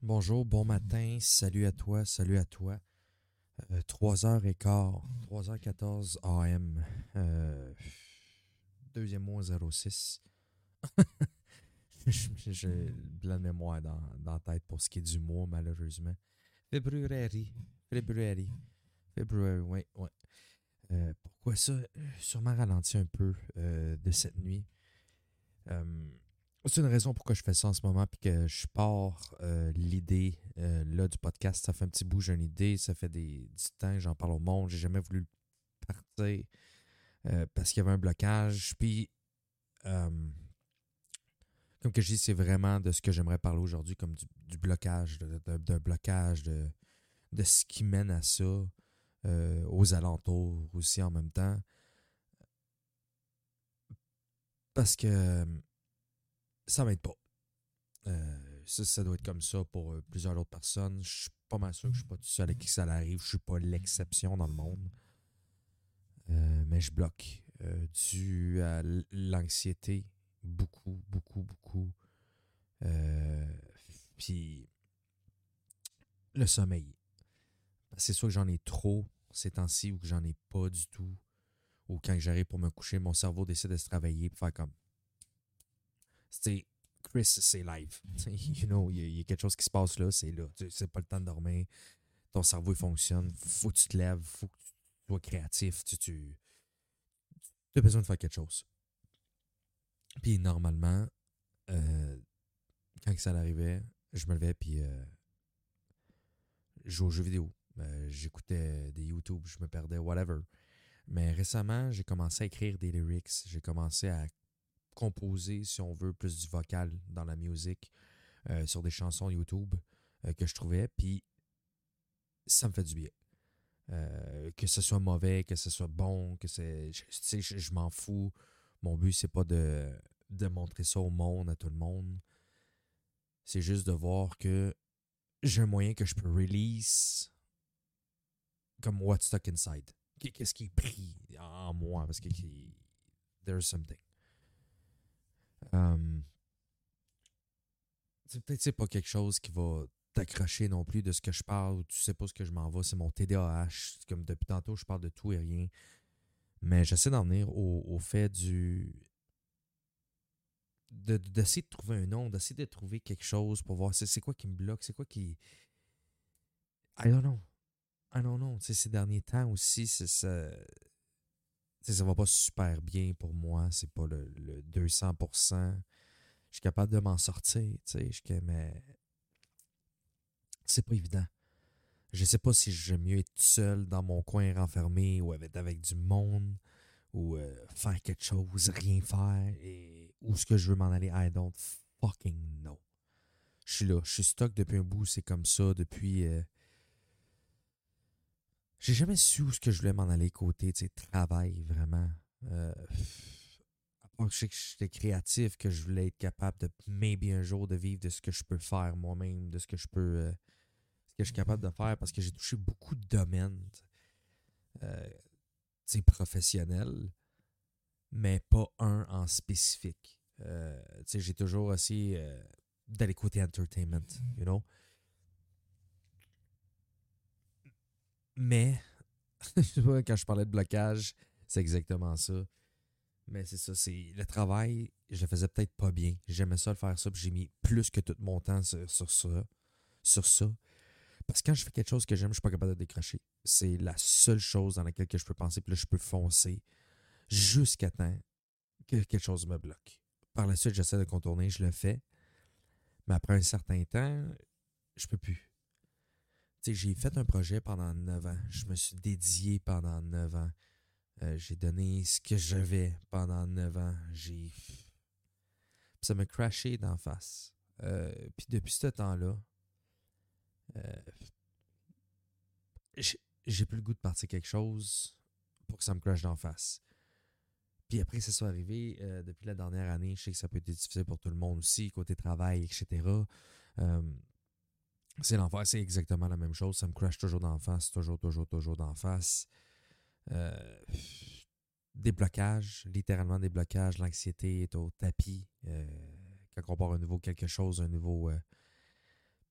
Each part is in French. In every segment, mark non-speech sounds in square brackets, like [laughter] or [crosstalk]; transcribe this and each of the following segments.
Bonjour, bon matin, salut à toi, salut à toi. 3h15, 3h14 AM. Euh, deuxième mois 06. [laughs] J'ai plein de mémoire dans, dans la tête pour ce qui est du mois, malheureusement. Février. Février. Février, oui, oui. Euh, pourquoi ça? Sûrement ralenti un peu euh, de cette nuit. C'est une raison pourquoi je fais ça en ce moment, puis que je pars l'idée là du podcast. Ça fait un petit bout, j'ai une idée. Ça fait des, du temps j'en parle au monde. J'ai jamais voulu partir parce qu'il y avait un blocage. Puis, comme que je dis, c'est vraiment de ce que j'aimerais parler aujourd'hui, comme du, blocage, d'un blocage, de, de ce qui mène à ça. Euh, aux alentours aussi en même temps. Parce que euh, ça m'aide pas. Euh, ça, doit être comme ça pour plusieurs autres personnes. Je suis pas mal sûr que je suis pas tout seul à qui ça arrive. Je suis pas l'exception dans le monde. mais je bloque. dû à l'anxiété. Beaucoup, beaucoup, beaucoup. Puis le sommeil c'est soit que j'en ai trop ces temps-ci ou que j'en ai pas du tout. Ou quand j'arrive pour me coucher, mon cerveau décide de se travailler pour faire comme. C'est Chris, c'est live. [laughs] You know, il y, a quelque chose qui se passe là, c'est là. C'est pas le temps de dormir. Ton cerveau il fonctionne. Faut que tu te lèves. Faut que tu sois créatif. Tu, as besoin de faire quelque chose. Puis normalement, euh, quand ça arrivait, je me levais puis euh, je jouais aux jeux vidéo. Euh, j'écoutais des YouTube, je me perdais, whatever. Mais récemment, j'ai commencé à écrire des lyrics. J'ai commencé à composer, si on veut, plus du vocal dans la musique euh, sur des chansons YouTube euh, que je trouvais. Puis ça me fait du bien. que ce soit mauvais, que ce soit bon, que c'est. Je, je, je m'en fous. Mon but, c'est pas de, de montrer ça au monde, à tout le monde. C'est juste de voir que j'ai un moyen que je peux release comme what's stuck inside. Qu'est-ce qui est pris en moi? Parce que there's something. C'est peut-être c'est pas quelque chose qui va t'accrocher non plus de ce que je parle ou tu sais pas ce que je m'en vais. C'est mon TDAH. Comme depuis tantôt, je parle de tout et rien. Mais j'essaie d'en venir au, fait du. d'essayer de, trouver un nom, d'essayer de trouver quelque chose pour voir c'est quoi qui me bloque, c'est quoi qui. I don't know. Ah non, non, ces derniers temps aussi, ça, ça va pas super bien pour moi. C'est pas le, 200%. Je suis capable de m'en sortir, tu sais, mais c'est pas évident. Je sais pas si j'aime mieux être seul dans mon coin renfermé ou avec, avec du monde ou euh, faire quelque chose, rien faire et où est-ce que je veux m'en aller? I don't fucking know. Je suis là, je suis stock depuis un bout, c'est comme ça depuis euh, j'ai jamais su où ce que je voulais m'en aller côté travail, vraiment. Euh, à part que je sais que j'étais créatif, que je voulais être capable de maybe un jour de vivre de ce que je peux faire moi-même, de ce que je peux. Euh, ce que je suis capable de faire parce que j'ai touché beaucoup de domaines euh, professionnels, mais pas un en spécifique. Euh, j'ai toujours aussi d'aller côté entertainment, you know? Mais, [laughs] quand je parlais de blocage, c'est exactement ça. Mais c'est ça, c'est le travail, je le faisais peut-être pas bien. J'aimais ça le faire ça, puis j'ai mis plus que tout mon temps sur, ça. Sur ça. Parce que quand je fais quelque chose que j'aime, je suis pas capable de décrocher. C'est la seule chose dans laquelle je peux penser, puis là, je peux foncer jusqu'à temps que quelque chose me bloque. Par la suite, j'essaie de contourner, je le fais. Mais après un certain temps, je peux plus j'ai fait un projet pendant neuf ans. Je me suis dédié pendant neuf ans. Euh, j'ai donné ce que j'avais pendant neuf ans. J'ai. ça m'a crashé d'en face. Euh, puis depuis ce temps-là, euh, j'ai plus le goût de partir quelque chose pour que ça me crache d'en face. Puis après, ça soit arrivé depuis la dernière année. Je sais que ça peut être difficile pour tout le monde aussi, côté travail, etc. C'est l'enfer, c'est exactement la même chose. Ça me crache toujours d'en face, toujours, toujours, toujours d'en face. Euh, des blocages, littéralement des blocages. L'anxiété est au tapis. Euh, quand on part un nouveau quelque chose, un nouveau euh,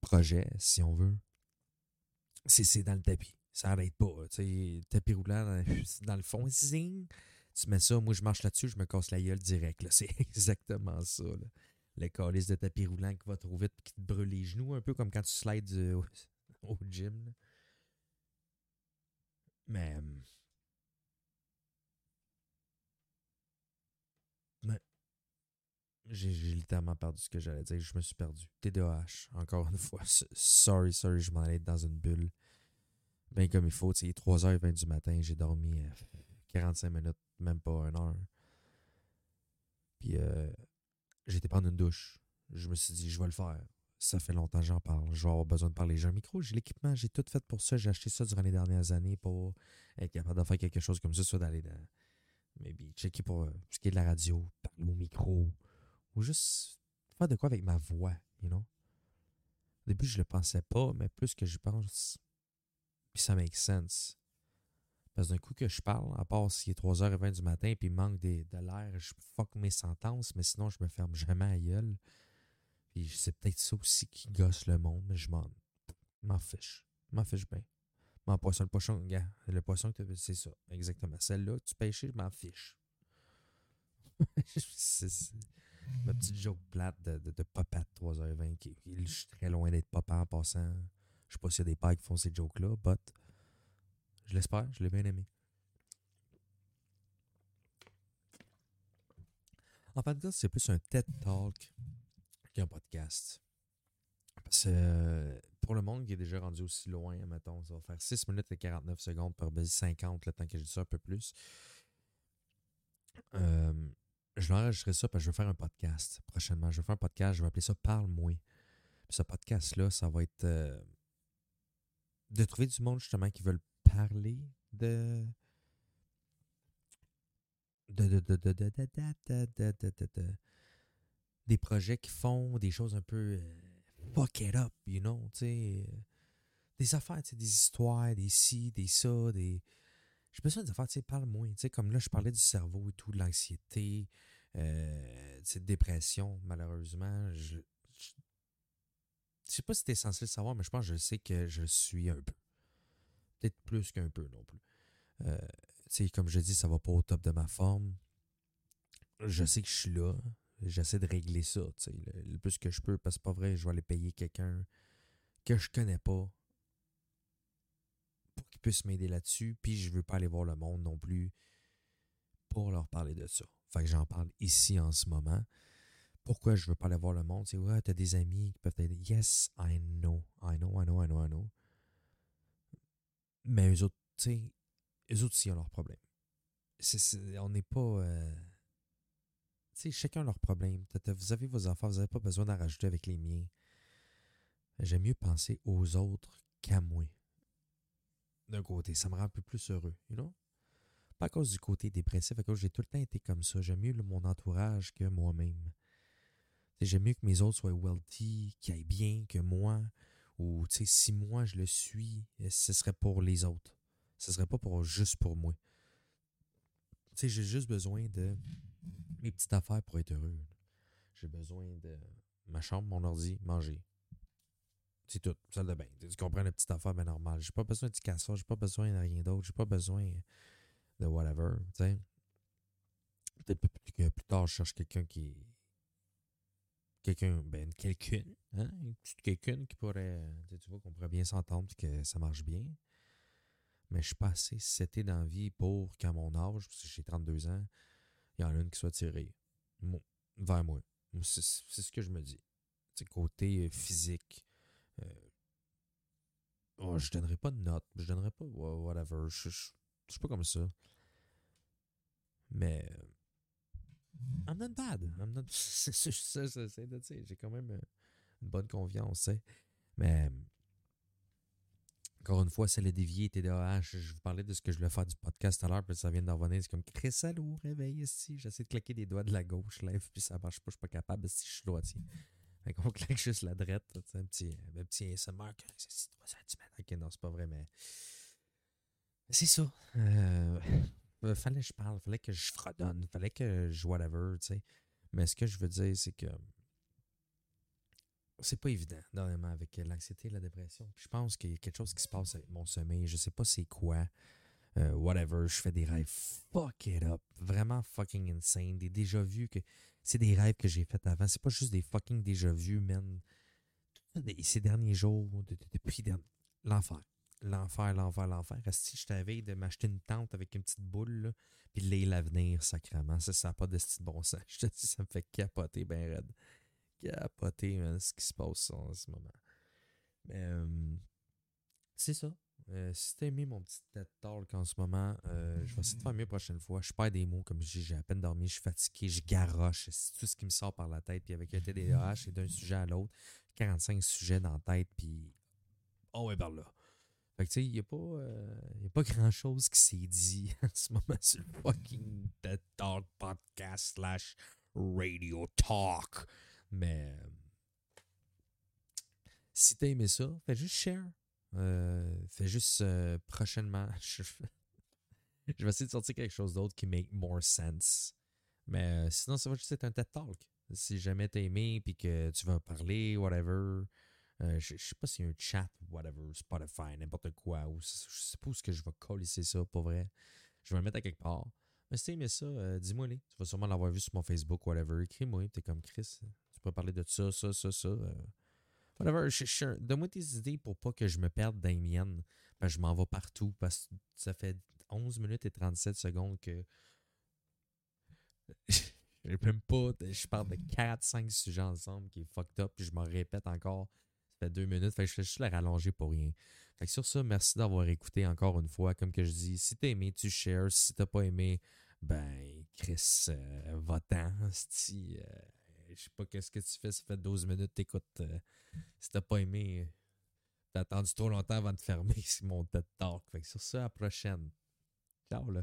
projet, si on veut, c'est dans le tapis. Ça n'arrête pas. Tapis roulant [laughs] dans, le fond, zing, tu mets ça, moi je marche là-dessus, je me casse la gueule direct. C'est [laughs] exactement ça. Le calice de tapis roulant qui va trop vite qui te brûle les genoux, un peu comme quand tu slides euh, au, [laughs] gym. Mais. Mais. J'ai littéralement perdu ce que j'allais dire. Je me suis perdu. TDAH, encore une fois. Sorry, sorry, je m'en allais dans une bulle. Ben comme il faut. Il est 3h20 du matin. J'ai dormi 45 euh, minutes, même pas une heure. Puis euh, j'ai été prendre une douche. Je me suis dit, je vais le faire. Ça fait longtemps que j'en parle. Je vais avoir besoin de parler. J'ai un micro, j'ai l'équipement, j'ai tout fait pour ça. J'ai acheté ça durant les dernières années pour être capable de faire quelque chose comme ça, soit d'aller dans. Maybe checker pour euh, ce qui est de la radio, parler au micro, ou juste faire de quoi avec ma voix, you know? Au début, je le pensais pas, mais plus que je pense, puis ça make sense. Parce d'un coup que je parle, à part s'il est 3h20 du matin puis il manque de l'air, je fuck mes sentences, mais sinon je me ferme jamais à gueule. Puis c'est peut-être ça aussi qui gosse le monde, mais je m'en, m'en fiche. m'en fiche bien. Mon poisson, le poisson, gars, le poisson que c'est ça, exactement. Celle-là, tu pêches, je m'en fiche. [laughs] ma petite joke plate de, de, de papa de 3h20. Qui, je suis très loin d'être papa en passant. Je sais pas s'il y a des pères qui font ces jokes-là, but je l'espère, je l'ai bien aimé. En fait, c'est plus un TED Talk qu'un podcast. Parce que euh, pour le monde qui est déjà rendu aussi loin, mettons, ça va faire 6 minutes et 49 secondes par 50 le temps que je dis ça, un peu plus. Euh, je vais enregistrer ça parce que je vais faire un podcast prochainement. Je vais faire un podcast, je vais appeler ça Parle-moi. ce podcast-là, ça va être euh, de trouver du monde justement qui veulent parler de. De, de, de, des projets qui font des choses un peu fuck it up, you know, tu sais. Des affaires, tu sais, des histoires, des ci, des ça, des. J'ai besoin des affaires, tu sais, parle-moi. Tu sais, comme là, je parlais du cerveau et tout, de l'anxiété, euh, de dépression, malheureusement. Je, je, sais pas si t'es censé le savoir, mais je pense que je sais que je suis un peu. Peut-être plus qu'un peu non plus. Euh, comme je dis, ça va pas au top de ma forme. Je sais que je suis là. J'essaie de régler ça, le, le, plus que je peux, parce que c'est pas vrai, je vais aller payer quelqu'un que je connais pas pour qu'il puisse m'aider là-dessus, puis je veux pas aller voir le monde non plus pour leur parler de ça. Fait que j'en parle ici en ce moment. Pourquoi je veux pas aller voir le monde? C'est ouais, t'as des amis qui peuvent t'aider. Yes, I know, I know, I know, I know, I know. Mais eux autres, tu sais, eux autres aussi ont leurs problèmes. on n'est pas. Euh, tu sais, chacun a leurs problèmes. Vous avez vos enfants, vous n'avez pas besoin d'en rajouter avec les miens. J'aime mieux penser aux autres qu'à moi. D'un côté, ça me rend un peu plus heureux, you know? Pas à cause du côté dépressif, à cause j'ai tout le temps été comme ça. J'aime mieux mon entourage que moi-même. J'aime mieux que mes autres soient wealthy, qu'ils aillent bien que moi. Ou si moi je le suis, euh, ce serait pour les autres. Ce serait pas pour juste pour moi. J'ai juste besoin de mes petites affaires pour être heureux. J'ai besoin de ma chambre, mon ordi, manger. C'est tout, salle de bain. Tu comprends la petite affaire bien normale. J'ai pas besoin de je j'ai pas besoin de rien d'autre, j'ai pas besoin de whatever. Peut-être que plus tard, je cherche quelqu'un qui quelqu'un, ben, quelqu'une, hein? une petite quelqu'une qui pourrait, tu vois, qu'on pourrait bien s'entendre que ça marche bien. Mais je suis pas assez c'était dans la vie pour qu'à mon âge, parce que j'ai 32 ans, il y en a une qui soit tirée vers moi. C'est ce que je me dis. C'est côté euh, physique. Euh, oh, je donnerai pas de notes. Je donnerai pas whatever. Je, je, je suis pas comme ça. Mais I'm not bad. I'm not... [laughs] J'ai quand même euh, une bonne confiance. Mais encore une fois, c'est le dévié TDAH. Je vous parlais de ce que je voulais faire du podcast à l'heure, puis ça vient d'en venir. C'est comme Chris Allô, réveille ici. J'essaie de claquer des doigts de la gauche, lève, puis ça marche pas, je suis pas capable si je suis droitier. Fait qu'on [laughs] claque juste la drette, un petit, un petit ASMR, c'est 3 cm. Ok, non, c'est pas vrai, mais. C'est ça. Euh, euh, fallait que je parle, fallait que je fredonne, fallait que je whatever, tu sais. Mais ce que je veux dire, c'est que c'est pas évident, normalement, avec l'anxiété et la dépression. je pense qu'il y a quelque chose qui se passe avec mon sommeil. Je sais pas c'est quoi. Euh, whatever, je fais des rêves fuck it up. Vraiment fucking insane. Des déjà vus que. C'est des rêves que j'ai fait avant. C'est pas juste des fucking déjà vus, man. Ces derniers jours, depuis l'enfer. L'enfer, l'enfer, l'enfer. Si je t'avais de m'acheter une tente avec une petite boule, puis lire l'avenir sacrément, ça n'a pas de style bon sens. [laughs] Je te dis, ça me fait capoter ben raide. Capoter, man, ce qui se passe en ce moment. Mais, euh, c'est ça. Euh, si t'as aimé mon petit TED Talk en ce moment, euh, je vais essayer de faire mieux la prochaine fois. Je perds des mots, comme je dis, j'ai à peine dormi, je suis fatigué, je garoche. C'est tout ce qui me sort par la tête. Puis avec un TDAH, c'est d'un sujet à l'autre, 45 sujets dans la tête, puis oh ouais, par là. Fait que tu sais, il n'y a pas, euh, a pas grand chose qui s'est dit [laughs] en ce moment sur le fucking TED Talk podcast slash radio talk. Mais si t'as aimé ça, fais juste share. Euh, fais juste euh, prochainement. [laughs] Je, vais essayer de sortir quelque chose d'autre qui make more sense. Mais euh, sinon, ça va juste être un TED Talk. Si jamais t'as aimé puis que tu veux parler, whatever. Je, sais pas s'il y un chat, whatever, Spotify, n'importe quoi. Ou je ce que je vais coller ça, pour vrai. Je vais le mettre à quelque part. Mais si t'as ça, dis-moi les. Tu vas sûrement l'avoir vu sur mon Facebook, whatever. Écris-moi, t'es comme Chris. Tu peux parler de ça, ça, ça, ça. Whatever. Donne-moi tes idées pour pas que je me perde dans les miennes. je m'en vais partout parce que ça fait 11 minutes et 37 secondes que. je même pas. Je parle de 4-5 sujets ensemble qui est fucked up. Puis je m'en répète encore. Ça fait 2 minutes. Fait je fais juste la rallonger pour rien. Fait que sur ça, merci d'avoir écouté encore une fois. Comme que je dis, si t'as aimé, tu shares. Si t'as pas aimé, ben, Chris, euh, va-t'en. Si, euh, je sais pas qu'est-ce que tu fais, ça fait 12 minutes, t'écoutes. Euh, si t'as pas aimé, t'as attendu trop longtemps avant de fermer, [laughs] mon TED Talk. Fait que sur ça, à la prochaine. Ciao là.